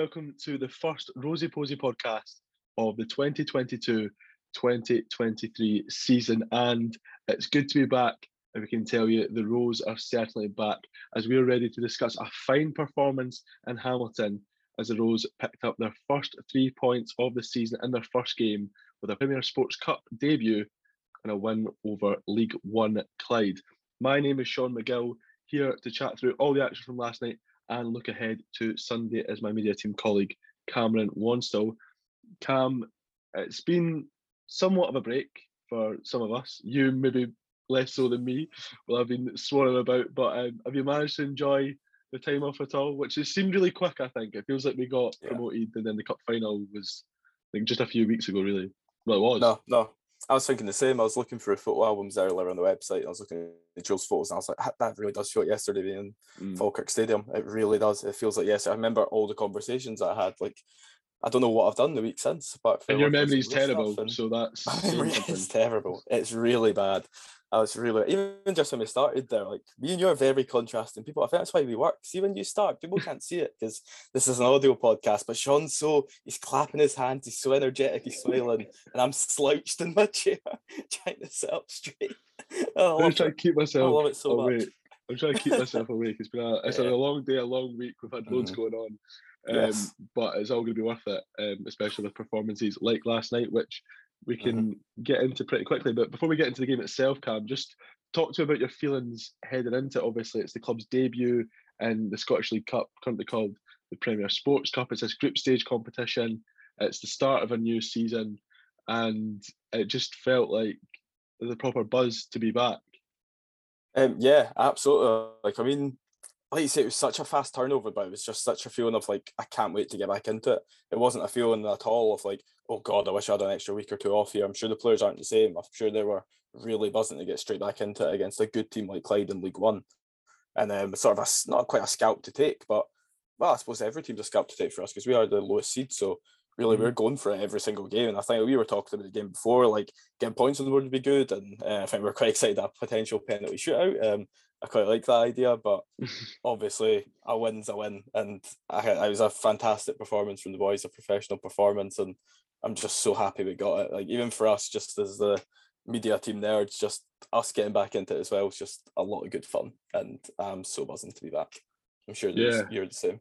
welcome to the first Rosey Posey podcast of the 2022 2023 season. And it's good to be back. And we can tell you the Rose are certainly back as we are ready to discuss a fine performance in Hamilton as the Rose picked up their first three points of the season in their first game with a Premier Sports Cup debut and a win over League One Clyde. My name is Sean McGill, here to chat through all the action from last night and look ahead to Sunday as my media team colleague Cameron Wanstall. Cam, it's been somewhat of a break for some of us. You maybe less so than me. Well, I've been sworn about, but um, have you managed to enjoy the time off at all? Which has seemed really quick. I think it feels like we got yeah. promoted, and then the cup final was like just a few weeks ago. Really, well, it was. No, no, I was thinking the same. I was looking for a photo albums earlier on the website. I was looking at Jules' photos, and I was like, "That really does feel like yesterday being in mm. Falkirk Stadium. It really does. It feels like yes. I remember all the conversations I had. Like, I don't know what I've done the week since, but and your memory's terrible. So that's is terrible. It's really bad. I was really even just when we started there, like me and you are very contrasting people. I think that's why we work. See when you start, people can't see it because this is an audio podcast. But Sean's so he's clapping his hands, he's so energetic, he's smiling, and I'm slouched in my chair trying to sit up straight. I'm trying to keep myself I love it so awake. Much. I'm trying to keep myself awake. It's been a it's yeah. a long day, a long week. We've had loads mm-hmm. going on. Um, yes. but it's all going to be worth it, um, especially with performances like last night, which we can mm-hmm. get into pretty quickly. But before we get into the game itself, Cam, just talk to me about your feelings heading into it. Obviously, it's the club's debut in the Scottish League Cup, currently called the Premier Sports Cup. It's this group stage competition. It's the start of a new season, and it just felt like the proper buzz to be back. Um, yeah, absolutely. Like I mean, like you say, it was such a fast turnover, but it was just such a feeling of like, I can't wait to get back into it. It wasn't a feeling at all of like, oh God, I wish I had an extra week or two off here. I'm sure the players aren't the same. I'm sure they were really buzzing to get straight back into it against a good team like Clyde in League One. And um, sort of a, not quite a scalp to take, but well, I suppose every team's a scalp to take for us because we are the lowest seed. So really we're going for it every single game. And I think we were talking about the game before, like getting points on the board would be good. And uh, I think we're quite excited at potential penalty shootout. Um, I quite like that idea, but obviously a win's a win. And I, I was a fantastic performance from the boys, a professional performance. And I'm just so happy we got it. Like even for us, just as the media team there, it's just us getting back into it as well. It's just a lot of good fun. And I'm so buzzing to be back. I'm sure yeah. you're the same.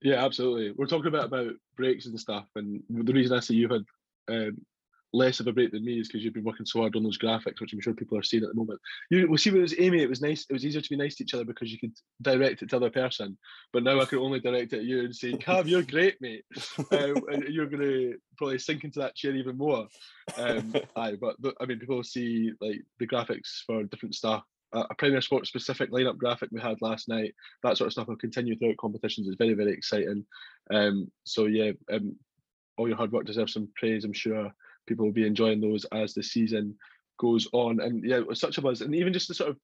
Yeah, absolutely. We're talking about about breaks and stuff, and the reason I say you've had um, less of a break than me is because you've been working so hard on those graphics, which I'm sure people are seeing at the moment. You will see when it was Amy, it was nice. It was easier to be nice to each other because you could direct it to other person. But now I can only direct it at you and say, "Cam, you're great, mate," um, and you're going to probably sink into that chair even more. Um, aye, but, but I mean, people see like the graphics for different stuff a Premier Sports specific lineup graphic we had last night. That sort of stuff will continue throughout competitions. It's very, very exciting. Um, so yeah, um, all your hard work deserves some praise. I'm sure people will be enjoying those as the season goes on. And yeah, it was such a buzz, and even just the sort of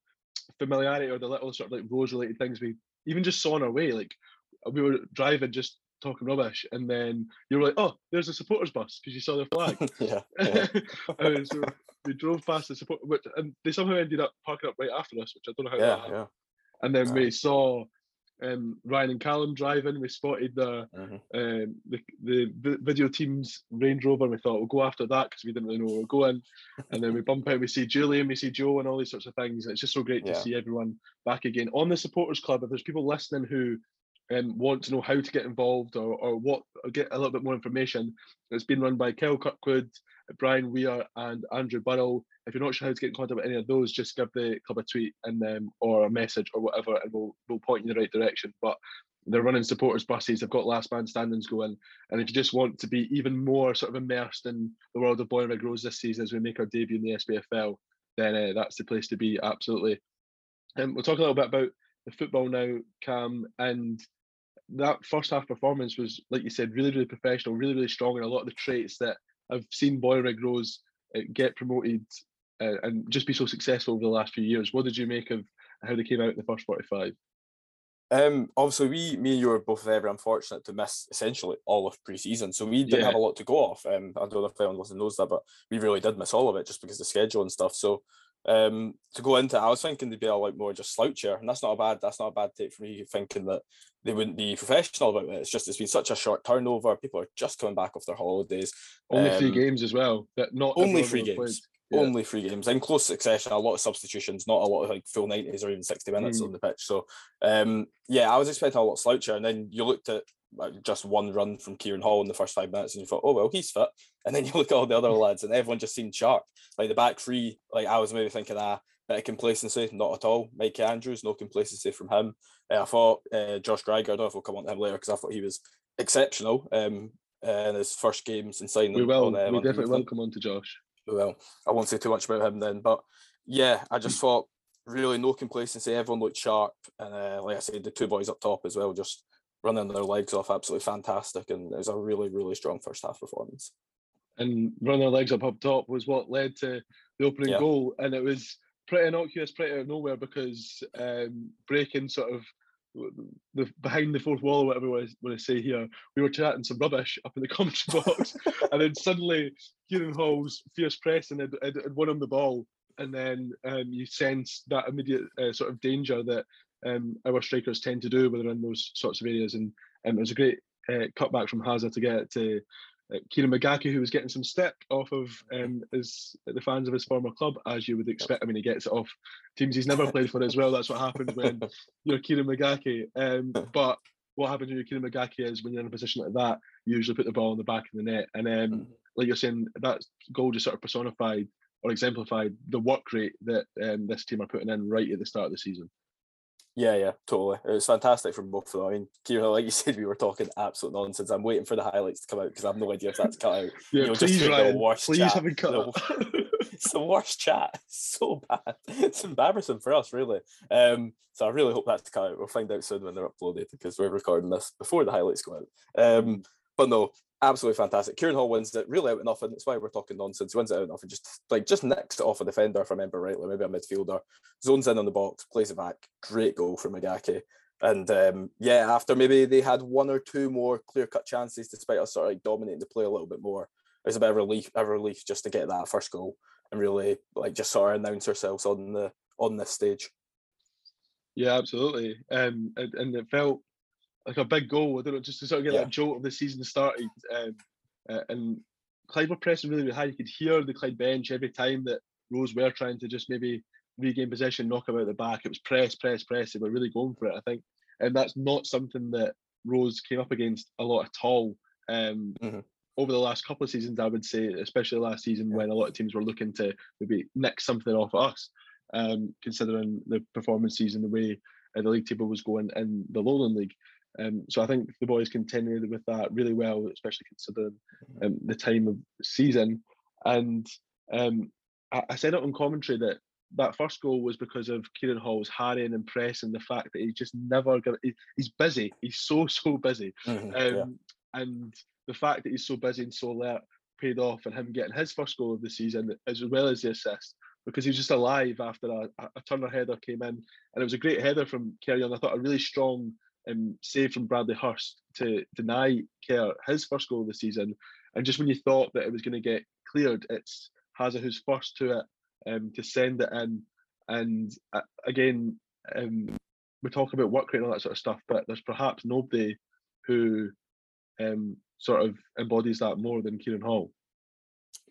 familiarity or the little sort of like rose related things we even just saw on our way. Like we were driving just talking rubbish, and then you were like, "Oh, there's a supporters bus" because you saw the flag. yeah. yeah. so we drove past the support, but and they somehow ended up parking up right after us, which I don't know how. Yeah, yeah. And then we saw um, Ryan and Callum driving. We spotted the, mm-hmm. um, the the video team's Range Rover. And we thought we'll go after that because we didn't really know where we are going. and then we bump out. We see Julian. We see Joe, and all these sorts of things. And it's just so great yeah. to see everyone back again on the supporters club. If there's people listening who um, want to know how to get involved or, or what or get a little bit more information, it's been run by Kel Kirkwood, Brian Weir, and Andrew Burrell. If you're not sure how to get in contact with any of those, just give the club a tweet and um, or a message or whatever, and we'll we'll point you in the right direction. But they're running supporters buses. They've got last man standings going, and if you just want to be even more sort of immersed in the world of Bonnyrigg Rose this season as we make our debut in the SPFL, then uh, that's the place to be. Absolutely. And um, we'll talk a little bit about the football now, Cam, and that first half performance was, like you said, really, really professional, really, really strong, and a lot of the traits that I've seen Bonnyrigg Rose uh, get promoted uh, and just be so successful over the last few years. What did you make of how they came out in the first 45? Um, obviously, we, me and you were both very unfortunate to miss essentially all of pre-season, so we didn't yeah. have a lot to go off. Um, I don't know if anyone listening knows that, but we really did miss all of it just because of the schedule and stuff. So Um, to go into, I was thinking they'd be a lot more just slouchier, and that's not a bad. That's not a bad take for me. Thinking that they wouldn't be professional about it. It's just it's been such a short turnover. People are just coming back off their holidays. Only um, three games as well. That not only three games. Yeah. Only three games in close succession. A lot of substitutions, not a lot of like full nineties or even sixty minutes mm. on the pitch. So, um, yeah, I was expecting a lot sloucher, and then you looked at just one run from Kieran Hall in the first five minutes, and you thought, oh well, he's fit. And then you look at all the other lads, and everyone just seemed sharp. Like the back three, like I was maybe thinking, ah, bit of complacency, not at all. Mikey Andrews, no complacency from him. Uh, I thought uh, Josh Greiger, I don't know if we'll come on to him later because I thought he was exceptional um, uh, in his first games and signing. We will. On, we definitely will come on to Josh. Well, I won't say too much about him then, but yeah, I just thought really no complacency. Everyone looked sharp, and uh, like I said, the two boys up top as well, just running their legs off, absolutely fantastic, and it was a really, really strong first half performance. And running their legs up up top was what led to the opening yeah. goal, and it was pretty innocuous, pretty out of nowhere because um, breaking sort of the behind the fourth wall, or whatever I want to say here, we were chatting some rubbish up in the commentary box, and then suddenly Kieran Hall's fierce pressing had, had, had won him the ball, and then um, you sense that immediate uh, sort of danger that um, our strikers tend to do when they're in those sorts of areas, and um, it was a great uh, cutback from Hazard to get to uh, Kieran McGackie, who was getting some stick off of um, his the fans of his former club, as you would expect. I mean, he gets it off teams he's never played for as well. That's what happens when you're Kieran McGackie. Um, but what happens when you're Kieran McGackie is when you're in a position like that, you usually put the ball in the back of the net. And then, um, like you're saying, that goal just sort of personified or exemplified the work rate that um, this team are putting in right at the start of the season. Yeah, yeah, totally. It was fantastic from both of them. I mean, Kieran, like you said, we were talking absolute nonsense. I'm waiting for the highlights to come out because I have no idea if that's cut out. yeah, you know, please, just Ryan, the worst please chat. haven't cut the, It's the worst chat. It's so bad. It's embarrassing for us, really. Um, so I really hope that's cut out. We'll find out soon when they're uploaded because we're recording this before the highlights go out. Um, but no, absolutely fantastic. Kieran Hall wins it really out and nothing. That's why we're talking nonsense. He wins it out of nothing. Just like just nicks it off a defender, if I remember rightly, maybe a midfielder. Zones in on the box, plays it back. Great goal from McGackie. And um, yeah, after maybe they had one or two more clear cut chances, despite us sort of like dominating the play a little bit more, it was a bit of relief, a relief just to get that first goal and really like just sort of announce ourselves on the on this stage. Yeah, absolutely. Um, and, and it felt like a big goal. I don't know, just to sort of get yeah. that jolt of the season started. Um, uh, and Clyde were pressing really, really high. You could hear the Clyde bench every time that Rose were trying to just maybe regain possession, knock him out the back. It was press, press, press. They were really going for it, I think. And that's not something that Rose came up against a lot at all. Um, mm-hmm. Over the last couple of seasons, I would say, especially last season yeah. when a lot of teams were looking to maybe nick something off of us, um, considering the performances and the way uh, the league table was going in the Lowland League. Um, so I think the boys continued with that really well, especially considering mm-hmm. um, the time of season. And um, I, I, said it on commentary that that first goal was because of Kieran Hall's harrying and pressing, the fact that he just never got. He, he's busy. He's so so busy, mm-hmm, yeah. Um, and the fact that he's so busy and so alert paid off, and him getting his first goal of the season as well as the assist because he was just alive after a, a Turner header came in, and it was a great header from Kerr Young. I thought a really strong um, save from Bradley Hurst to deny Kerr his first goal of the season. And just when you thought that it was going to get cleared, it's Hazard who's first to it um, to send it in. And uh, again, um, we talk about work rate and all that sort of stuff, but there's perhaps nobody who um, sort of embodies that more than Kieran Hall.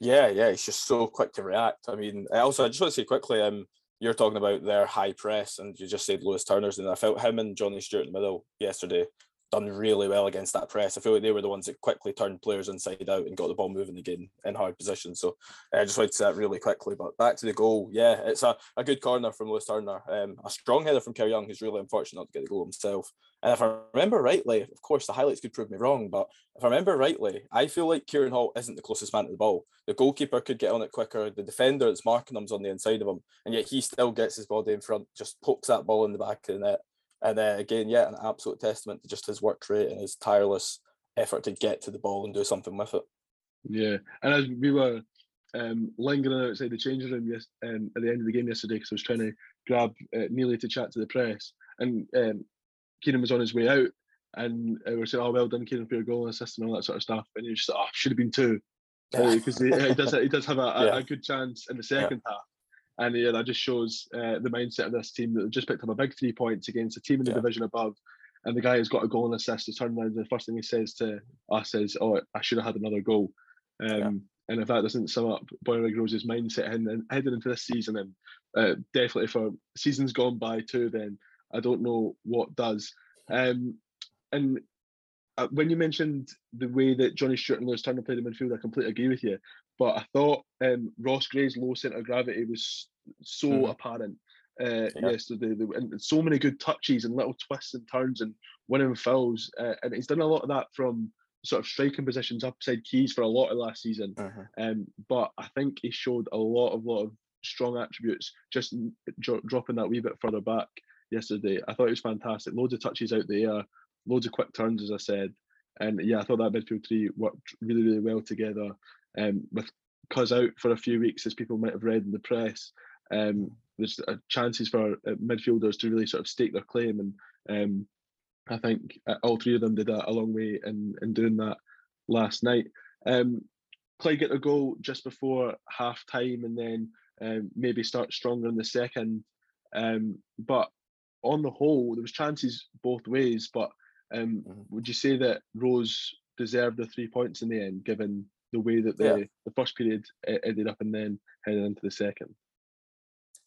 Yeah, yeah, he's just so quick to react. I mean, also I just want to say quickly, um, you're talking about their high press, and you just said Lewis Turner's, and I felt him and Johnny Stewart in the middle yesterday done really well against that press. I feel like they were the ones that quickly turned players inside out and got the ball moving again in hard position. So I just wanted to say that really quickly. But back to the goal, yeah, it's a, a good corner from Lewis Turner. Um, a strong header from Kerr Young, who's really unfortunate not to get the goal himself. And if I remember rightly, of course, the highlights could prove me wrong, but if I remember rightly, I feel like Kieran Hall isn't the closest man to the ball. The goalkeeper could get on it quicker. The defender that's marking him's on the inside of him, and yet he still gets his body in front, just pokes that ball in the back of the net. And uh, again, yeah, an absolute testament to just his work rate and his tireless effort to get to the ball and do something with it. Yeah, and as we were um, lingering outside the changing room yes, um, at the end of the game yesterday, because I was trying to grab uh, Neely to chat to the press, and um, Kieran was on his way out, and uh, we were saying, "Oh, well done, Kieran, for your goal and assist and all that sort of stuff." And he just, "Oh, should have been two, because he, he, does he does have a, yeah. a, good chance in the second yeah. half." And yeah, that just shows uh, the mindset of this team that they've just picked up a big three points against a team in the yeah. division above. And the guy who's got a goal and assist to turn around. The first thing he says to us is, "Oh, I should have had another goal." Um, yeah. And if that doesn't sum up Bonnyrigg Rose's mindset heading, heading into this season, and uh, definitely for seasons gone by too, then I don't know what does. Um, and uh, when you mentioned the way that Johnny Stewart and Lewis Turner played in midfield, I completely agree with you. But I thought um, Ross Gray's low centre of gravity was so mm. apparent uh, yeah. yesterday. And so many good touches and little twists and turns and winning fouls. Uh, and he's done a lot of that from sort of striking positions upside keys for a lot of last season. Uh-huh. Um, but I think he showed a lot of lot of strong attributes just dro- dropping that wee bit further back yesterday. I thought it was fantastic. Loads of touches out there, loads of quick turns, as I said. And yeah, I thought that midfield three worked really, really well together. Um, with Cuz out for a few weeks, as people might have read in the press, um, there's uh, chances for uh, midfielders to really sort of stake their claim. And um, I think uh, all three of them did a, a long way in, in doing that last night. Um, Clyde get a goal just before half time and then um, maybe start stronger in the second. Um, but on the whole, there was chances both ways. But um, mm-hmm. would you say that Rose deserved the three points in the end, given the way that the, yeah. the first period ended up and then heading into the second?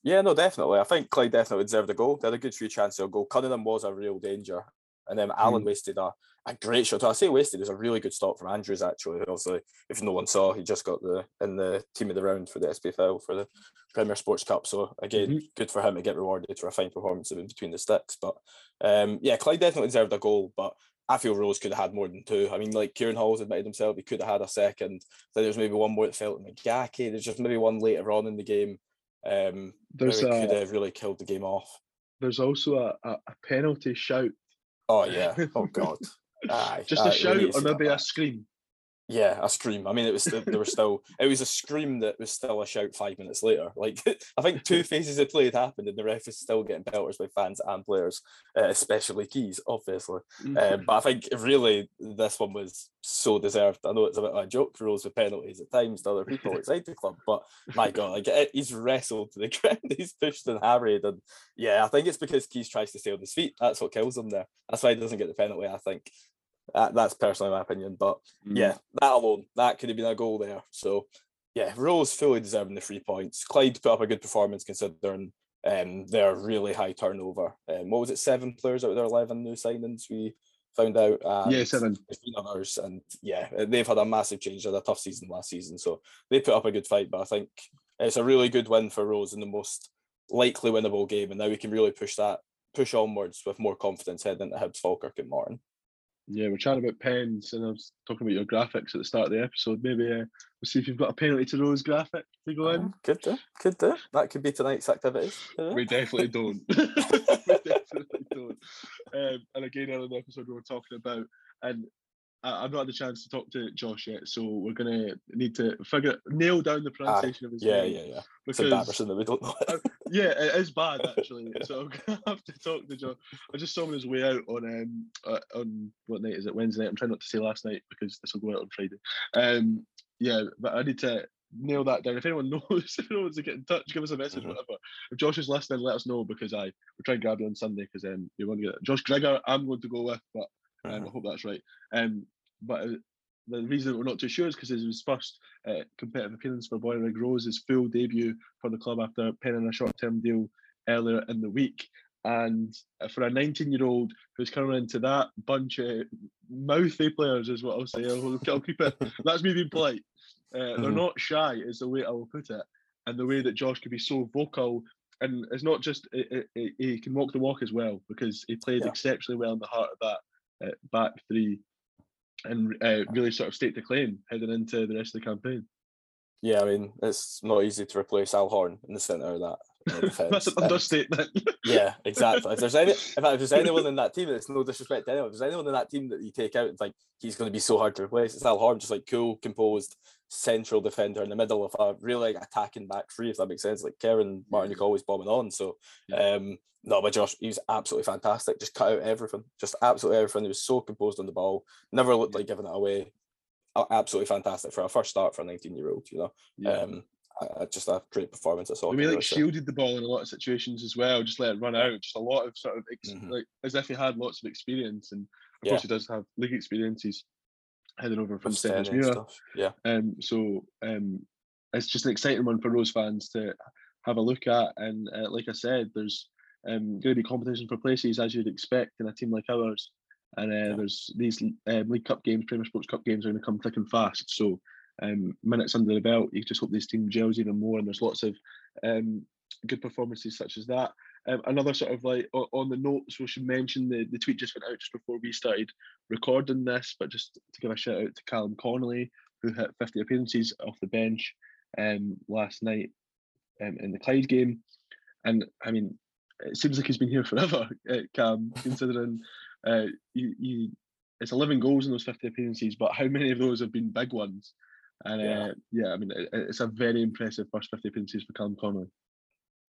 Yeah, no, definitely. I think Clyde definitely deserved a goal. They had a good few chances of goal. Cunningham was a real danger. And then Allen mm. wasted a, a great shot. I say wasted, it was a really good stop from Andrews, actually. Obviously, if no one saw, he just got the in the team of the round for the SPFL for the Premier Sports Cup. So, again, mm-hmm. good for him to get rewarded for a fine performance in between the sticks. But um, yeah, Clyde definitely deserved a goal. But I feel Rose could have had more than two. I mean, like Kieran Hall's admitted himself, he could have had a second. Then there's maybe one more that felt McGackie. There's just maybe one later on in the game. Um, there's a, could have really killed the game off. There's also a, a, a penalty shout Oh yeah. Oh god. Aye, Just a shout or maybe a scream. Yeah, a scream. I mean, it was there was still it was a scream that was still a shout five minutes later. Like I think two phases of play had happened, and the ref is still getting pelters by fans and players, uh, especially keys, obviously. Mm-hmm. Um, but I think really this one was so deserved. I know it's a bit of a joke for us with penalties at times to other people outside the club, but my God, like it, he's wrestled to the ground, he's pushed and harried, and yeah, I think it's because Keys tries to stay on his feet. That's what kills him there. That's why he doesn't get the penalty. I think. That, that's personally my opinion, but mm. yeah, that alone, that could have been a goal there. So yeah, Rose fully deserving the three points. Clyde put up a good performance considering um, their really high turnover. Um, what was it, seven players out of their eleven new signings we found out? yeah, seven. others, and yeah, they've had a massive change. They had a tough season last season, so they put up a good fight. But I think it's a really good win for Rose in the most likely winnable game, and now we can really push that push onwards with more confidence heading into Hibs, Falkirk, and Morton. Yeah, we're chatting about pens, and I was talking about your graphics at the start of the episode. Maybe uh, we'll see if you've got a penalty to Rose graphic to go in. Could do, could do. That could be tonight's activity. We definitely don't. we definitely don't. Um, and again, earlier in the episode, we were talking about, and I, have not had the chance to talk to Josh yet, so we're gonna need to figure nail down the pronunciation uh, of his yeah, name. Yeah, yeah, yeah. It's embarrassing that we don't know. yeah, it is bad actually. so I'm gonna have to talk to Josh. I just saw him on his way out on um uh, on what night is it? Wednesday night. I'm trying not to say last night because this will go out on Friday. Um, yeah, but I need to nail that down. If anyone knows, if anyone wants to get in touch, give us a message, mm-hmm. whatever. If Josh is listening, let us know because I we're trying to grab you on Sunday because um you want to get Josh Gregor. I'm going to go with, but um, I uh-huh. hope that's right. Um, but uh, the reason we're not too sure is because was first uh, competitive appearance for Bonnyrigg Rose, his full debut for the club after penning a short-term deal earlier in the week. And uh, for a 19-year-old who's coming into that bunch of mouthy players, is what I'll say. I'll, I'll keep it. That's me being polite. Uh, mm-hmm. They're not shy, is the way I will put it. And the way that Josh could be so vocal, and it's not just he can walk the walk as well because he played yeah. exceptionally well in the heart of that uh, back three and uh, really sort of state to claim heading into the rest of the campaign. Yeah, I mean, it's not easy to replace Al Horn in the centre of that. That's an understatement. yeah, exactly. If there's any, if there's anyone in that team, it's no disrespect to anyone. If there's anyone in that team that you take out and think he's going to be so hard to replace, it's Al Horn, just like cool, composed, central defender in the middle of a really attacking back three, if that makes sense. Like Karen Martin, you always bombing on. So, um, no, but Josh, he was absolutely fantastic. Just cut out everything, just absolutely everything. He was so composed on the ball, never looked like giving it away. Absolutely fantastic for a first start for a 19 year old, you know. Yeah. Um, uh, just a great performance. I saw. We like shielded the ball in a lot of situations as well. Just let it run out. Just a lot of sort of ex- mm-hmm. like as if he had lots of experience, and of yeah. course he does have league experiences heading over from Stenhousemuir. Yeah. Um. So um, it's just an exciting one for Rose fans to have a look at, and uh, like I said, there's um going to be competition for places as you'd expect in a team like ours. And uh, yeah. there's these um, League Cup games, Premier Sports Cup games are going to come thick and fast. So um, minutes under the belt, you just hope this team gels even more. And there's lots of um, good performances such as that. Um, another sort of like on the notes, we should mention the, the tweet just went out just before we started recording this, but just to give a shout out to Callum Connolly, who hit 50 appearances off the bench um, last night um, in the Clyde game. And I mean, it seems like he's been here forever, uh, Cam, considering uh, you, you, it's 11 goals in those 50 appearances, but how many of those have been big ones? And yeah, uh, yeah I mean, it, it's a very impressive first 50 appearances for Callum Connolly.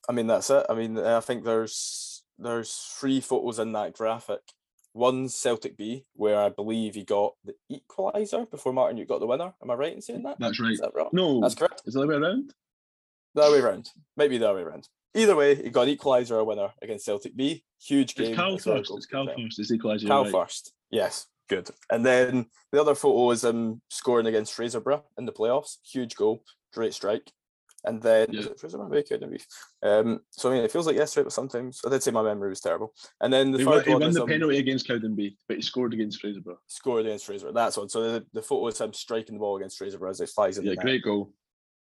I mean, that's it. I mean, I think there's there's three photos in that graphic. One Celtic B, where I believe he got the equaliser before Martin you got the winner. Am I right in saying that? That's right. Is that wrong? No, that's correct. Is that the other way around? The other way around. Maybe the other way around. Either way, he got an equaliser or winner against Celtic B. Huge game. It's Cal first. It's Cal first. It's equaliser. Cal right. first. Yes. Good. And then the other photo is him scoring against Fraserburgh in the playoffs. Huge goal, great strike. And then yeah. it Fraserburgh? Um, so I mean, it feels like yesterday, but sometimes I did say my memory was terrible. And then the he won, he won the um, penalty against Cowdenbeath, but he scored against Fraserburgh. Scored against Fraserburgh. That's one. So the, the photo is him striking the ball against Fraserburgh as it flies in yeah, great goal.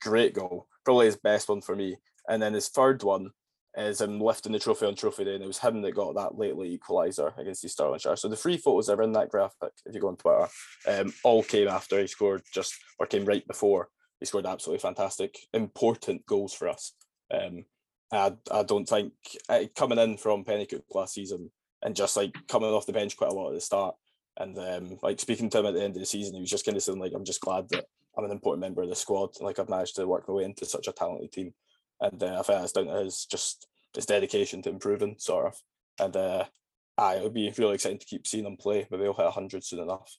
Great goal. Probably his best one for me. And then his third one is him lifting the trophy on trophy day, and it was him that got that late late equaliser against the Stirlingshire. So the three photos that are in that graphic, if you go on Twitter, um, all came after he scored just or came right before he scored absolutely fantastic, important goals for us. Um, I, I don't think uh, coming in from Penicuik last season and just like coming off the bench quite a lot at the start, and um, like speaking to him at the end of the season, he was just kind of saying like, "I'm just glad that I'm an important member of the squad. Like I've managed to work my way into such a talented team." and uh, I think that's down to his just his dedication to improving, sort of. And uh, it would be really exciting to keep seeing him play. Maybe he'll hit hundred soon enough.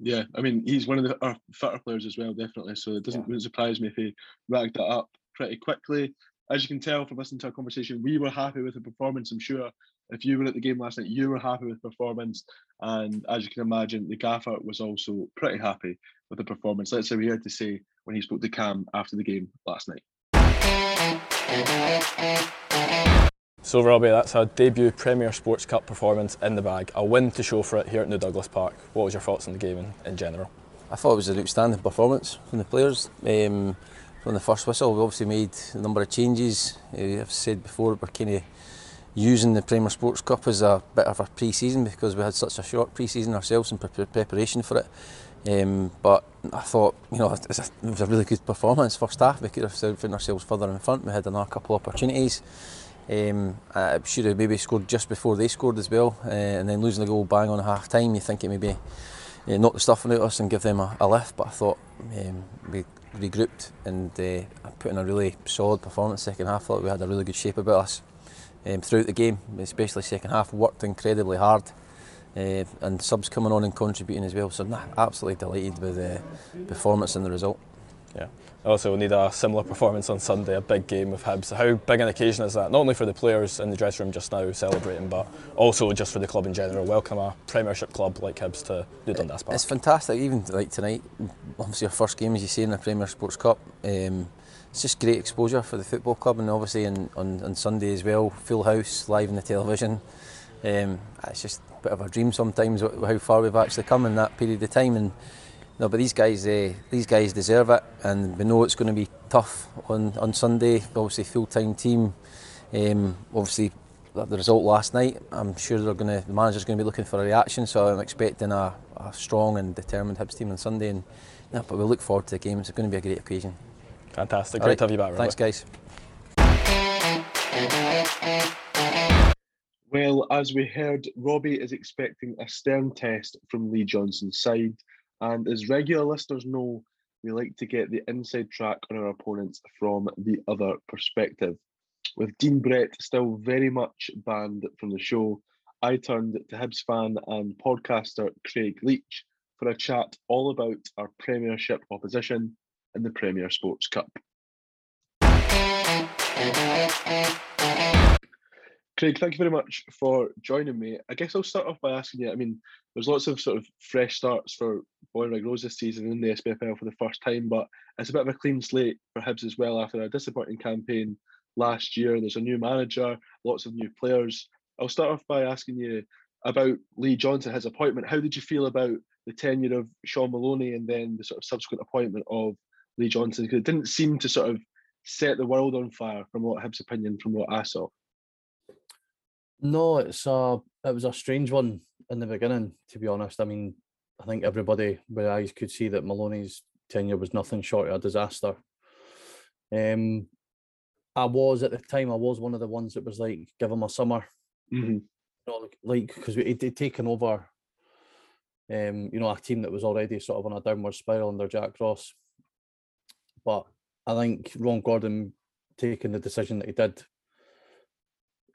Yeah, I mean he's one of the our fitter players as well, definitely. So it doesn't yeah. surprise me if he racked that up pretty quickly. As you can tell from listening to our conversation, we were happy with the performance. I'm sure if you were at the game last night, you were happy with performance. And as you can imagine, the gaffer was also pretty happy with the performance. Let's say we had to say when he spoke to Cam after the game last night. So Robbie, that's our debut Premier Sports Cup performance in the bag. A win to show for it here at New Douglas Park. What was your thoughts on the game in, in general? I thought it was an outstanding performance from the players. Um, from the first whistle, we obviously made a number of changes. Uh, I've said before, we're kind of using the Premier Sports Cup as a bit of a pre-season because we had such a short pre-season ourselves in pre- preparation for it. Um, but I thought, you know, it was, a, it was, a, really good performance first half. We could have found ourselves further in front. We had another couple of opportunities. Um, I should have maybe scored just before they scored as well, uh, and then losing the goal bang on half time. You think it maybe uh, knock the stuffing out of us and give them a, a lift. But I thought um, we regrouped and uh, put in a really solid performance second half. I thought we had a really good shape about us um, throughout the game, especially second half. Worked incredibly hard uh, and subs coming on and contributing as well. So nah, absolutely delighted with the performance and the result. Yeah. Also, we need a similar performance on Sunday, a big game with Hibs. How big an occasion is that? Not only for the players in the dressing room just now celebrating, but also just for the club in general. Welcome a Premiership club like Hibs to New Douglas Park. It's fantastic, even like tonight. Obviously, our first game, as you say, in the Premier Sports Cup. Um, it's just great exposure for the football club, and obviously in, on, on Sunday as well, full house, live on the television. Um, it's just a bit of a dream sometimes how far we've actually come in that period of time. And no, but these guys, uh, these guys deserve it, and we know it's going to be tough on, on Sunday. Obviously, full time team. Um, obviously, the result last night. I'm sure they're going to. The manager's going to be looking for a reaction, so I'm expecting a, a strong and determined Hibs team on Sunday. And yeah, but we look forward to the game. It's going to be a great occasion. Fantastic. Great right. to have you back. Robert. Thanks, guys. Well, as we heard, Robbie is expecting a stern test from Lee Johnson's side. And as regular listeners know, we like to get the inside track on our opponents from the other perspective. With Dean Brett still very much banned from the show, I turned to Hibs fan and podcaster Craig Leitch for a chat all about our Premiership opposition in the Premier Sports Cup. Craig, thank you very much for joining me. I guess I'll start off by asking you. I mean, there's lots of sort of fresh starts for Bonnyrigg Rose this season in the SPFL for the first time, but it's a bit of a clean slate for Hibs as well after a disappointing campaign last year. There's a new manager, lots of new players. I'll start off by asking you about Lee Johnson, his appointment. How did you feel about the tenure of Shaun Maloney and then the sort of subsequent appointment of Lee Johnson? Because it didn't seem to sort of set the world on fire from what Hibs' opinion, from what I saw. No, it's a it was a strange one in the beginning, to be honest. I mean, I think everybody with eyes could see that Maloney's tenure was nothing short of a disaster. Um, I was at the time, I was one of the ones that was like, give him a summer. Mm-hmm. You know, like because had taken over um, you know, a team that was already sort of on a downward spiral under Jack Ross. But I think Ron Gordon taking the decision that he did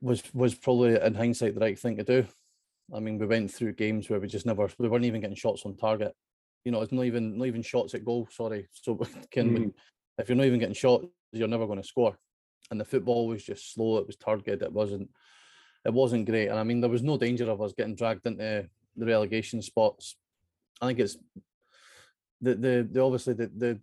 was was probably in hindsight the right thing to do. I mean, we went through games where we just never we weren't even getting shots on target. You know, it's not even not even shots at goal. Sorry, so can mm. if you're not even getting shots, you're never going to score. And the football was just slow. It was targeted. It wasn't. It wasn't great. And I mean, there was no danger of us getting dragged into the relegation spots. I think it's the the, the obviously the, the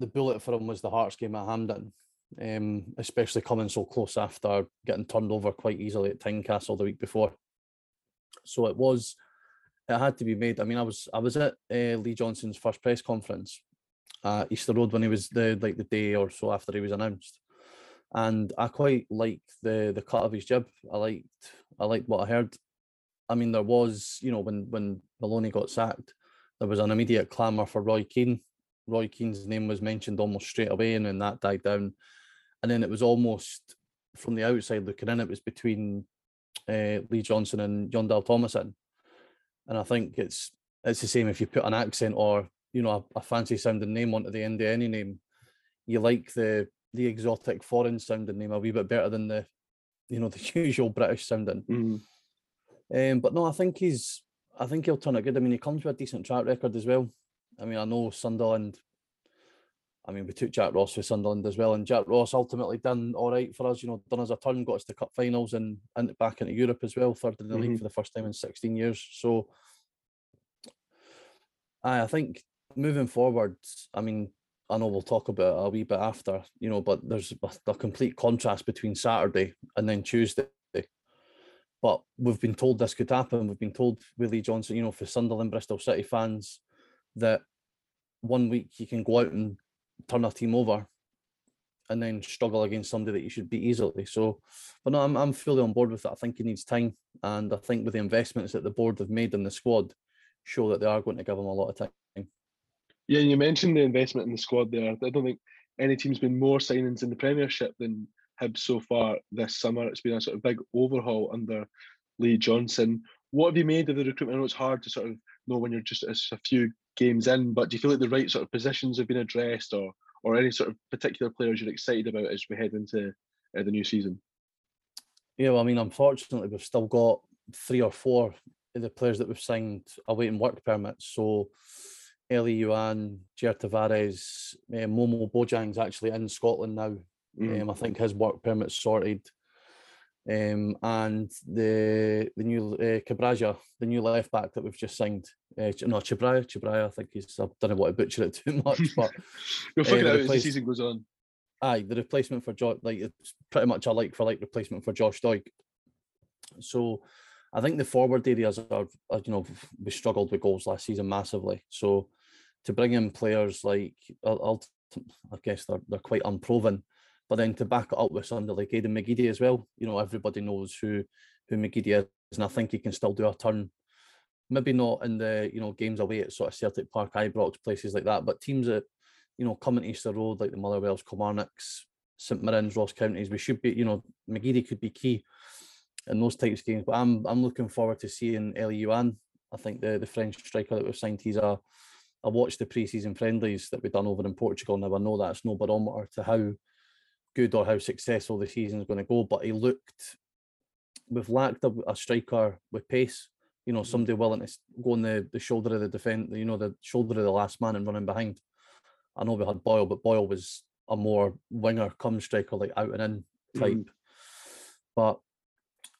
the bullet for him was the Hearts game at Hampden, um, especially coming so close after getting turned over quite easily at Tynecastle the week before. So it was, it had to be made. I mean, I was I was at uh, Lee Johnson's first press conference Easter Road when he was the like the day or so after he was announced, and I quite liked the the cut of his jib. I liked I liked what I heard. I mean, there was you know when when Maloney got sacked, there was an immediate clamour for Roy Keane Roy Keane's name was mentioned almost straight away, and then that died down. And then it was almost from the outside looking in, it was between uh, Lee Johnson and Jon Dahl Tomasson. And I think it's it's the same if you put an accent or you know a, a fancy sounding name onto the end of any name. You like the the exotic foreign sounding name a wee bit better than the you know the usual British sounding. Mm. Um, but no, I think he's I think he'll turn it good. I mean, he comes with a decent track record as well. I mean, I know Sunderland. I mean, we took Jack Ross for Sunderland as well, and Jack Ross ultimately done all right for us. You know, done us a turn, got us to cup finals and, and back into Europe as well, third in the mm-hmm. league for the first time in 16 years. So, I, I think moving forward, I mean, I know we'll talk about it a wee bit after, you know, but there's a, a complete contrast between Saturday and then Tuesday. But we've been told this could happen. We've been told Willie Johnson, you know, for Sunderland, Bristol City fans, that one week you can go out and turn a team over and then struggle against somebody that you should beat easily. So, but no, I'm, I'm fully on board with that. I think he needs time. And I think with the investments that the board have made in the squad, show that they are going to give him a lot of time. Yeah, you mentioned the investment in the squad there. I don't think any team's been more signings in the Premiership than Hibs so far this summer. It's been a sort of big overhaul under Lee Johnson. What have you made of the recruitment? I know it's hard to sort of know when you're just a few games in, but do you feel like the right sort of positions have been addressed or or any sort of particular players you're excited about as we head into uh, the new season? Yeah, well, I mean, unfortunately, we've still got three or four of the players that we've signed awaiting work permits. So, Elie Youan, Jair Tavares, uh, Momo Bojang's actually in Scotland now. Mm. Um, I think his work permit's sorted um, and the the new uh, Cabraja, the new left back that we've just signed. Uh, no, Chibraya, Chibraya. I think he's. I don't know what to butcher it too much, but you'll figure uh, out as the season goes on. Aye, the replacement for Josh, like it's pretty much a like for like replacement for Josh Doig. So, I think the forward areas are, are, you know, we struggled with goals last season massively. So, to bring in players like, I'll, I guess they're they're quite unproven but then to back it up with somebody like Aiden McGeady as well, you know, everybody knows who who McGeady is, and I think he can still do a turn. Maybe not in the you know games away at sort of Celtic Park, Ibrox, places like that, but teams that you know coming to Easter Road like the Motherwells, Kilmarnocks, St Mirren's, Ross Counties, we should be you know McGeady could be key in those types of games. But I'm I'm looking forward to seeing Elie Youan. I think the the French striker that we've signed, he's a I watched the pre-season friendlies that we've done over in Portugal. Now I know that's no barometer to how good or how successful the season is going to go, but he looked, we've lacked a, a striker with pace, you know, mm. somebody willing to go on the, the shoulder of the defence, you know, the shoulder of the last man and running behind. I know we had Boyle, but Boyle was a more winger come striker, like out and in type. Mm. But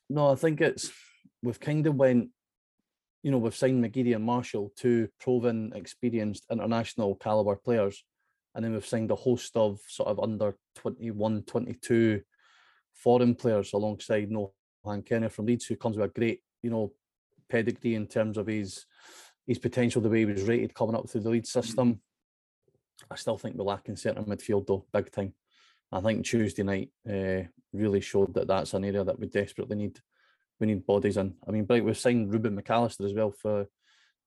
no, I think it's we've kind of went, you know, we've signed McGeady and Marshall, two proven, experienced international caliber players. And then we've signed a host of sort of under 21, 22 foreign players alongside Nohan Kenneh from Leeds, who comes with a great, you know, pedigree in terms of his his potential, the way he was rated coming up through the lead system. I still think we're lacking centre midfield though, big time. I think Tuesday night uh, really showed that that's an area that we desperately need. We need bodies in. I mean, we've signed Reuben McAllister as well for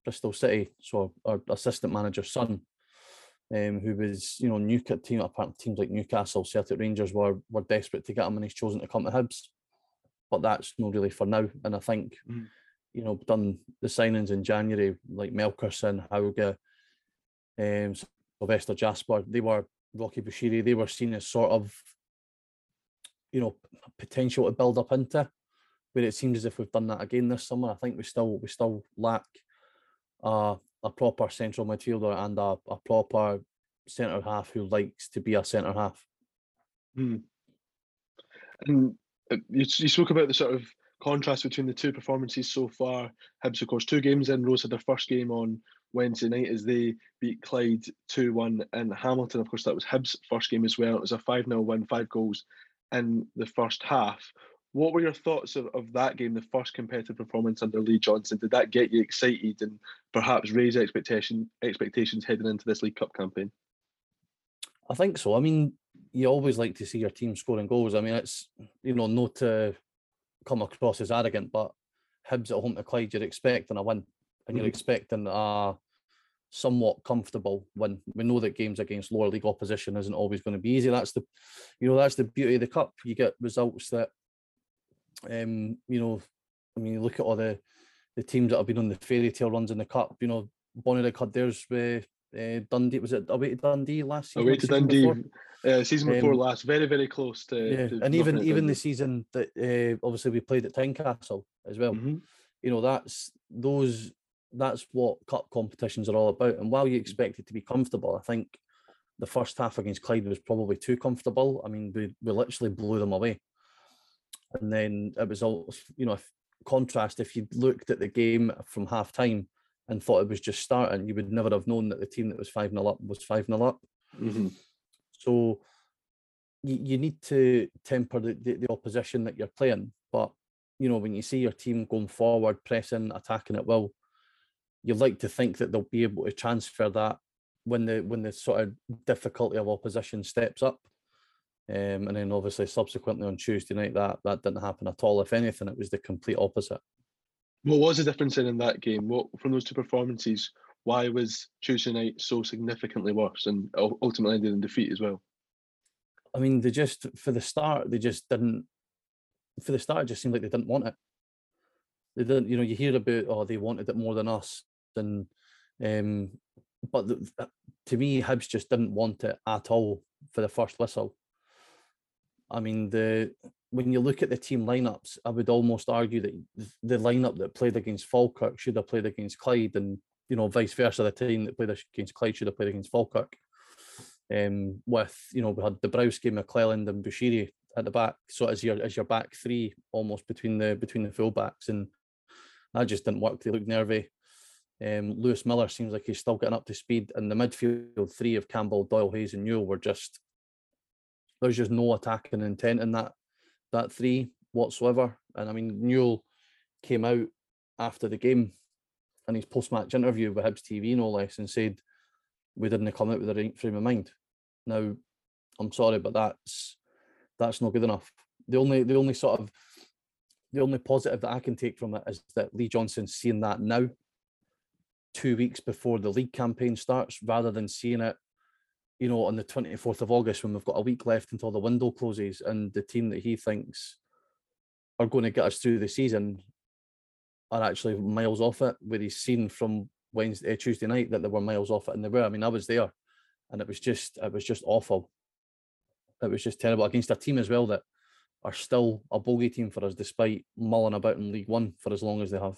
Bristol City, so our assistant manager's son, um, who was you know new team apart teams like Newcastle, Celtic Rangers were were desperate to get him, and he's chosen to come to Hibs. But that's not really for now, and I think. Mm you know, done the signings in January, like Melkersen, Hauge, um, Sylvester Jasper, they were Rocky Bushiri, they were seen as sort of, you know, potential to build up into. Where it seems as if we've done that again this summer. I think we still we still lack uh, a proper central midfielder and a, a proper centre half who likes to be a centre half. Hmm. And uh, you, you spoke about the sort of contrast between the two performances so far. Hibs, of course, two games in. Rose had their first game on Wednesday night as they beat Clyde 2 1 in Hamilton. Of course, that was Hibs' first game as well. It was a 5 0 win, five goals in the first half. What were your thoughts of, of that game, the first competitive performance under Lee Johnson? Did that get you excited and perhaps raise expectation expectations heading into this League Cup campaign? I think so. I mean, you always like to see your team scoring goals. I mean, it's you know not to come across as arrogant, but Hibs at home to Clyde, you're expecting a win and you're mm-hmm. expecting a somewhat comfortable win. We know that games against lower league opposition isn't always going to be easy. That's the, you know, that's the beauty of the cup. You get results that, um, you know, I mean, look at all the the teams that have been on the fairy tale runs in the cup. You know, Bonnyrigg had theirs with uh, Dundee. Was it away to Dundee last season? Away to Dundee. Before? Uh, season before um, last, very very close to. Yeah, to and even even the season that uh, obviously we played at Tynecastle as well. Mm-hmm. You know that's those that's what cup competitions are all about. And while you expect it to be comfortable, I think the first half against Clyde was probably too comfortable. I mean, we we literally blew them away, and then it was all you know. If, contrast if you looked at the game from half time and thought it was just starting, you would never have known that the team that was 5 0 up was 5 0 up. Mm-hmm. So you, you need to temper the, the, the, opposition that you're playing. But, you know, when you see your team going forward, pressing, attacking at will, you like to think that they'll be able to transfer that when the when the sort of difficulty of opposition steps up. Um, and then obviously subsequently on Tuesday night that that didn't happen at all. If anything, it was the complete opposite. What was the difference in, in that game? What from those two performances? Why was Tuesday night so significantly worse and ultimately ended in defeat as well? I mean, they just for the start they just didn't. For the start, it just seemed like they didn't want it. They didn't, you know. You hear about oh they wanted it more than us, and um, but the, to me, Hibs just didn't want it at all for the first whistle. I mean, the when you look at the team lineups, I would almost argue that the lineup that played against Falkirk should have played against Clyde, and you know, vice versa. The team that played against Clyde should have played against Falkirk. Um, with you know, we had Dabrowski, McClelland, and Bushiri at the back, so as your as your back three, almost between the between the fullbacks, and that just didn't work. They looked nervy. Um, Lewis Miller seems like he's still getting up to speed, and the midfield three of Campbell, Doyle, Hayes, and Newell were just there's just no attacking intent in that that three whatsoever. And I mean, Newell came out after the game in his post match interview with Hibs TV, no less, and said we didn't come out with the right frame of mind. Now, I'm sorry, but that's that's not good enough. The only the only sort of the only positive that I can take from it is that Lee Johnson's seeing that now, two weeks before the league campaign starts, rather than seeing it you know, on the 24th of August when we've got a week left until the window closes and the team that he thinks are going to get us through the season are actually miles off it, where he's seen from Wednesday, uh, Tuesday night that they were miles off it and they were. I mean, I was there and it was just, it was just awful. It was just terrible against a team as well that are still a bogey team for us despite mulling about in League One for as long as they have.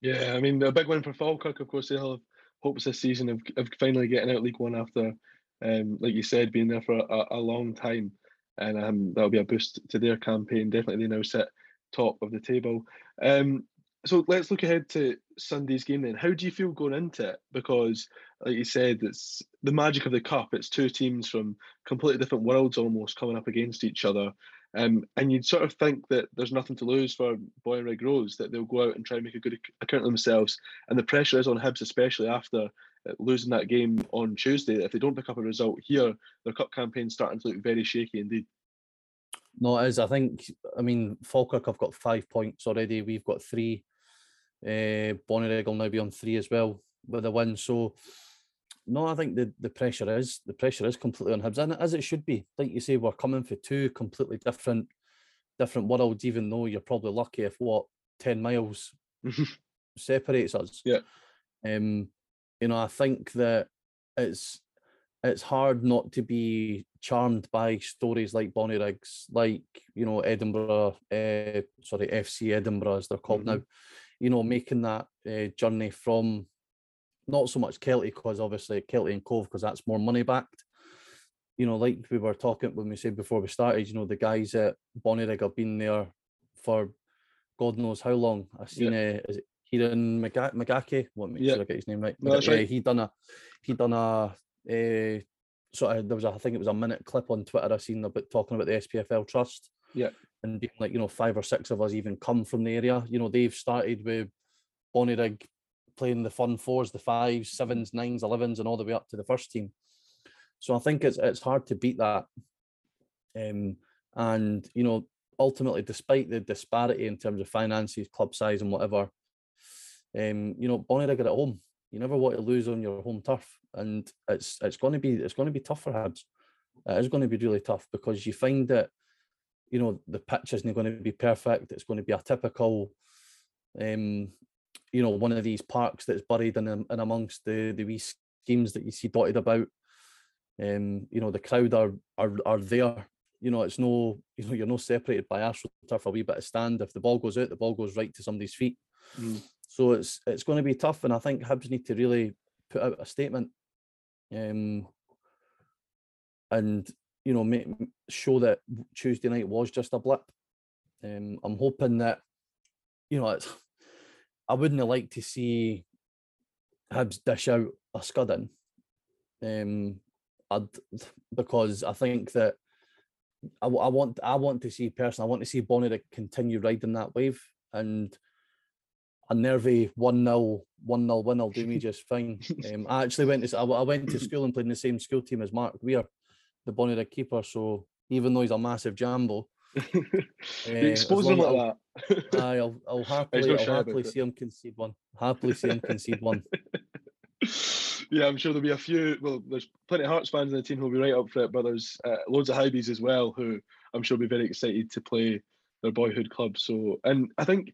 Yeah, I mean, a big win for Falkirk, of course, they'll have hopes this season of, of finally getting out League One after um, like you said, being there for a, a long time, and um, that'll be a boost to their campaign. Definitely, they now sit top of the table. Um, so let's look ahead to Sunday's game then. How do you feel going into it? Because, like you said, it's the magic of the cup. It's two teams from completely different worlds almost coming up against each other. Um, and you'd sort of think that there's nothing to lose for Bonnyrigg Rose, that they'll go out and try and make a good account of themselves. And the pressure is on Hibs, especially after uh, losing that game on Tuesday. If they don't pick up a result here, their cup campaign's starting to look very shaky indeed. No, it is. I think, I mean, Falkirk have got five points already. We've got three. Uh, Bonnyrigg will now be on three as well with a win. So, no, I think the, the pressure is the pressure is completely on Hibs, and as it should be. Like you say, we're coming for two completely different different worlds. Even though you're probably lucky if what ten miles separates us. Yeah. Um, you know, I think that it's it's hard not to be charmed by stories like Bonnyriggs, like you know Edinburgh, uh, sorry FC Edinburgh as they're called mm-hmm. now. You know, making that uh, journey from not so much Kelty because obviously Kelty and Cove because that's more money backed. You know, like we were talking when we said before we started, you know, the guys at Bonnyrigg have been there for God knows how long. I've seen yeah. uh, is it Kieran McGachie? Want me yeah. sure I get his name right. No, right. He done a he done a uh, sort of there was a, I think it was a minute clip on Twitter I seen about talking about the SPFL Trust. Yeah. And being like, you know, five or six of us even come from the area. You know, they've started with Bonnyrigg playing the fun fours, the fives, sevens, nines, elevens, and all the way up to the first team. So I think it's it's hard to beat that. Um, and you know, ultimately, despite the disparity in terms of finances, club size, and whatever, um, you know, Bonnyrigg are at home. You never want to lose on your home turf, and it's it's going to be it's going to be tough for Hibs. It is going to be really tough because you find that, you know, the pitch isn't going to be perfect. It's going to be a typical, um, you know, one of these parks that's buried in, in amongst the the wee schemes that you see dotted about. Um, you know, the crowd are are are there. You know, it's no, you know, you're not separated by astroturf a wee bit of stand. If the ball goes out, the ball goes right to somebody's feet. Mm. So it's it's going to be tough, and I think Hibs need to really put out a statement, um, and you know, make, show that Tuesday night was just a blip. Um, I'm hoping that, you know, it's I wouldn't like to see Hibs dish out a scudding. Um, I'd, because I think that I, I want I want to see personally I want to see Bonnie to continue riding that wave and a nervy one 0 one 0 win will do me just fine. Um, I actually went to I, I went to school and played in the same school team as Mark Weir, the Bonnyrigg keeper. So even though he's a massive jambo, uh, expose him like that. I, will I'll happily, I'll happily see him concede one. Happily see him concede one. yeah, I'm sure there'll be a few. Well, there's plenty of Hearts fans in the team who'll be right up for it, but there's uh, loads of Hibees as well who I'm sure will be very excited to play their boyhood club. So, and I think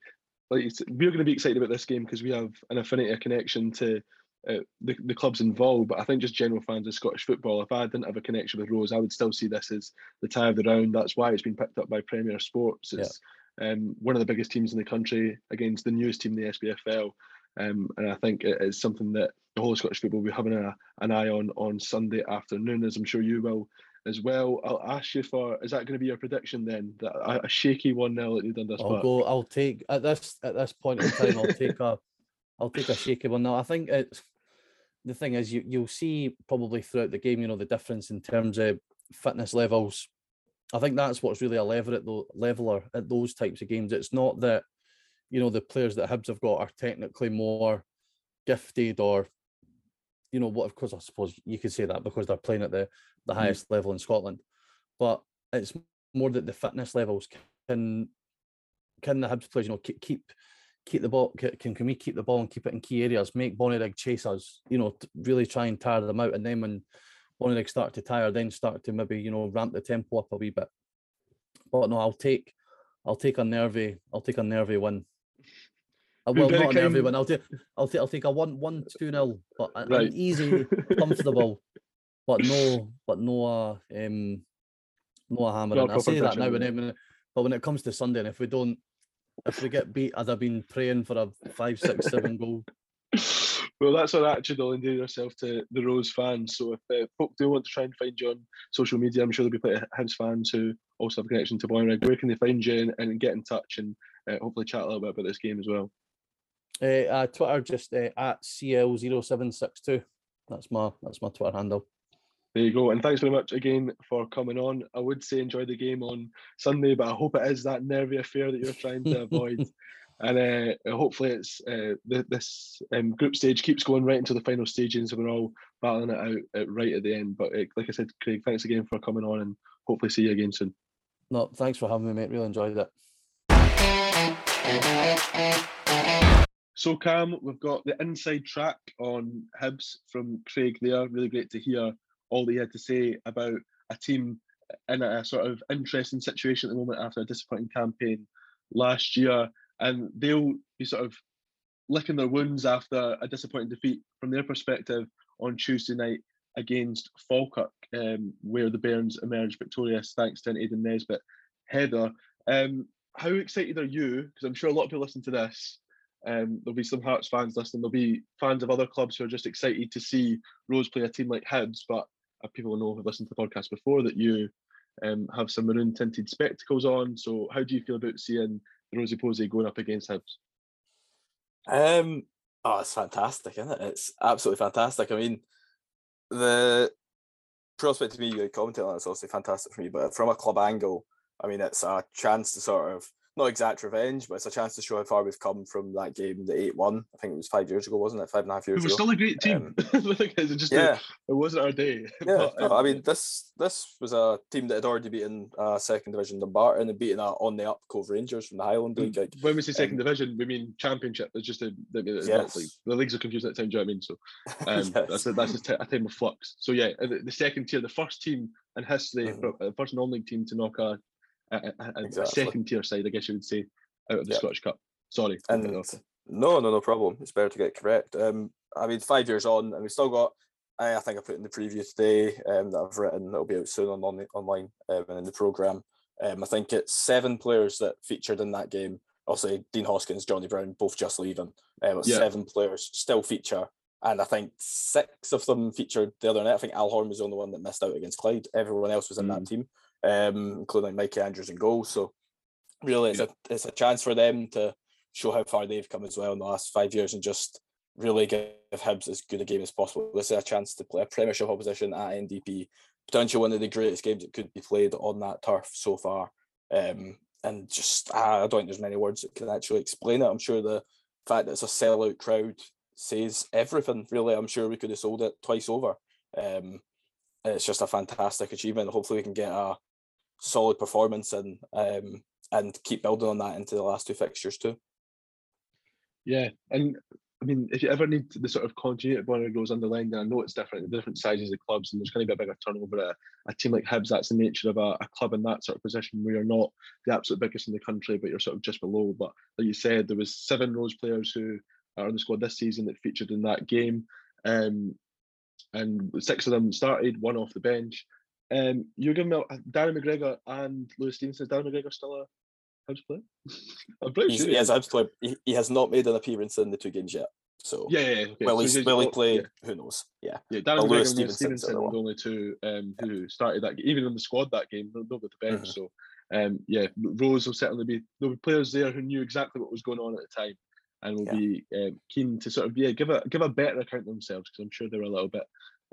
like we're going to be excited about this game because we have an affinity, a connection to uh, the, the clubs involved. But I think just general fans of Scottish football, if I didn't have a connection with Rose, I would still see this as the tie of the round. That's why it's been picked up by Premier Sports. It's yeah. um, one of the biggest teams in the country against the newest team, in the SPFL. Um, and I think it is something that the whole Scottish football will be having a, an eye on on Sunday afternoon, as I'm sure you will as well. I'll ask you for is that going to be your prediction then? That a, a shaky one 0 at the Dundas I'll go. I'll take at this at this point in time. I'll take a I'll take a shaky one. Now I think it's the thing is you you'll see probably throughout the game. You know the difference in terms of fitness levels. I think that's what's really a lever at the leveler at those types of games. It's not that you know the players that Hibs have got are technically more gifted or you know what of course i suppose you could say that because they're playing at the the mm. highest level in scotland but it's more that the fitness levels can can the Hibs players you know keep keep keep the ball can can we keep the ball and keep it in key areas make Bonnyrigg chase us you know really try and tire them out and then when Bonnyrigg start to tire then start to maybe you know ramp the tempo up a wee bit but no I'll take I'll take a nervy I'll take a nervy win uh, well, not an everyone. I'll take, I'll take, I'll take a one, one, two nil, but right. an easy, comfortable, but no, but no, uh, um, no hammer. I say that now and then, but when it comes to Sunday, and if we don't, if we get beat, I'd have been praying for a five, six, seven goal. Well, that's our attitude. I'll endear yourself to the Rose fans. So if uh, folk do want to try and find you on social media, I'm sure there'll be plenty of Hibs fans who also have a connection to Boyne Where can they find you and, and get in touch and uh, hopefully chat a little bit about this game as well? Uh, uh, Twitter just uh, at CL0762. That's my that's my Twitter handle. There you go. And thanks very much again for coming on. I would say enjoy the game on Sunday, but I hope it is that nervy affair that you're trying to avoid. and uh, hopefully it's uh, the, this um, group stage keeps going right into the final stages and we're all battling it out uh, right at the end. But uh, like I said, Craig, thanks again for coming on and hopefully see you again soon. No, thanks for having me, mate. Really enjoyed it. So Cam, we've got the inside track on Hibs from Craig there. Really great to hear all he had to say about a team in a sort of interesting situation at the moment after a disappointing campaign last year and they'll be sort of licking their wounds after a disappointing defeat from their perspective on Tuesday night against Falkirk, um, where the Bairns emerged victorious thanks to an Aidan Nesbitt header. Um, how excited are you? Because I'm sure a lot of people listen to this. Um, there'll be some Hearts fans listening. There'll be fans of other clubs who are just excited to see Rose play a team like Hibs. But people will know who've listened to the podcast before that you um, have some maroon tinted spectacles on. So how do you feel about seeing the Rosey Posey going up against Hibs? Um, oh, it's fantastic, isn't it? It's absolutely fantastic. I mean, the prospect to me, you commenting on it's obviously fantastic for me, but from a club angle, I mean, it's a chance to sort of not exact revenge, but it's a chance to show how far we've come from that game, the eight one. I think it was five years ago, wasn't it? Five and a half years. Ago. It was ago. still a great team. Um, it just yeah, a, it wasn't our day. Yeah, but, um, I mean this this was a team that had already beaten uh, second division Dumbarton and beaten uh, on the up Cove Rangers from the Highland League. Like, when we say second um, division, we mean championship. It's just a, yes. league. the leagues are confused at the time. Do you know what I mean? So um, yes. that's a, that's a, t- a time of flux. So yeah, the, the, second tier, the first team in history, mm-hmm. the first non-league team to knock a, a, a exactly. second tier side, I guess you would say out of the yep. Scottish Cup. Sorry. And no, no, no problem. It's better to get correct. Um, I mean, five years on, and we still got. I, I think I put in the preview today um, that I've written. That'll be out soon on, on the, online um, and in the program. Um, I think it's seven players that featured in that game. Obviously, Dean Hoskins, Johnny Brown, both just leaving. Um, yeah. Seven players still feature, and I think six of them featured the other night. I think Al Horn was the only one that missed out against Clyde. Everyone else was in mm. that team, um, including Mikey Andrews and goal. So really it's a it's a chance for them to show how far they've come as well in the last five years and just really give Hibs as good a game as possible. This is a chance to play a Premiership opposition at NDP, potentially one of the greatest games that could be played on that turf so far. Um, and just I don't think there's many words that can actually explain it. I'm sure the fact that it's a sellout crowd says everything. Really, I'm sure we could have sold it twice over. Um, it's just a fantastic achievement. Hopefully, we can get a solid performance and um, and keep building on that into the last two fixtures too. Yeah, and I mean, if you ever need the sort of continuity one of goes underlined, and I know it's different, the different sizes of clubs, and there's going to be a bigger turnover at a team like Hibs. That's the nature of a, a, club in that sort of position where you're not the absolute biggest in the country, but you're sort of just below. But like you said, there was seven Rose players who are on the squad this season that featured in that game, um, and six of them started, one off the bench. Um, you're giving me Darren McGregor and Lewis Stevenson. Is Darren McGregor still a Hibs player? I'm pretty sure. He has Hibs player. He, he has not made an appearance in the two games yet. So yeah, yeah. Okay. Will, he, will he play? Yeah. Who knows? Yeah. Yeah. Darren McGregor Lewis and Lewis Stevenson were the only two um, who started that. Even in the squad that game, with the bench. Mm-hmm. So um, yeah, Rose will certainly be. There'll be players there who knew exactly what was going on at the time and will yeah. be um, keen to sort of yeah give a give a better account of themselves because I'm sure they were a little bit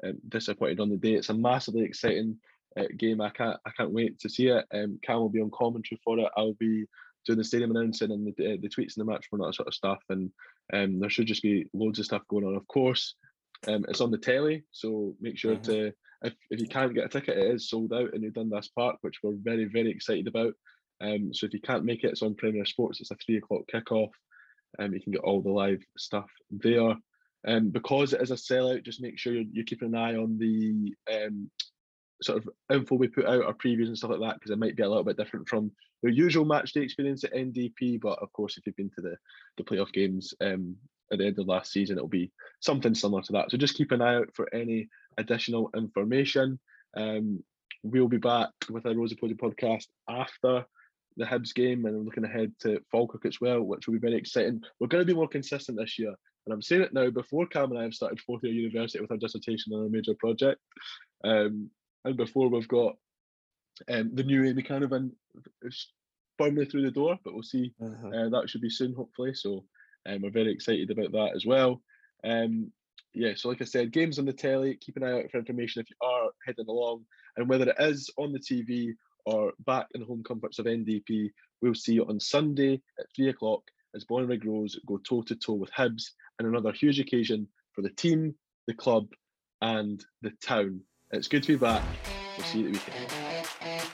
um, disappointed on the day. It's a massively exciting uh, game. I can't I can't wait to see it. Um, Cam will be on commentary for it. I'll be doing the stadium announcing and the, uh, the tweets and the match for that sort of stuff. And um, there should just be loads of stuff going on. Of course, um, it's on the telly, so make sure mm-hmm. to if, if you can't get a ticket, it is sold out in New Dundas Park, which we're very very excited about. Um, so if you can't make it, it's on Premier Sports. It's a three o'clock kickoff. Um, you can get all the live stuff there. Um, because it is a sellout, just make sure you're, you're keeping an eye on the um, sort of info we put out, our previews and stuff like that, because it might be a little bit different from your usual match day experience at NDP. But of course, if you've been to the the playoff games um, at the end of last season, it'll be something similar to that. So just keep an eye out for any additional information. Um, we'll be back with a Rosey Posey podcast after the Hibs game, and looking ahead to Falkirk as well, which will be very exciting. We're going to be more consistent this year. And I'm saying it now before Cam and I have started fourth year university with our dissertation on a major project, um, and before we've got um, the new Amy Canavan firmly through the door, but we'll see. Uh-huh. Uh, that should be soon, hopefully. So um, we're very excited about that as well. Um, yeah, so like I said, games on the telly. Keep an eye out for information if you are heading along, and whether it is on the TV or back in the home comforts of NDP, we'll see you on Sunday at three o'clock as Bonnyrigg Rose go toe to toe with Hibs and another huge occasion for the team, the club, and the town. It's good to be back. We'll see you at the weekend.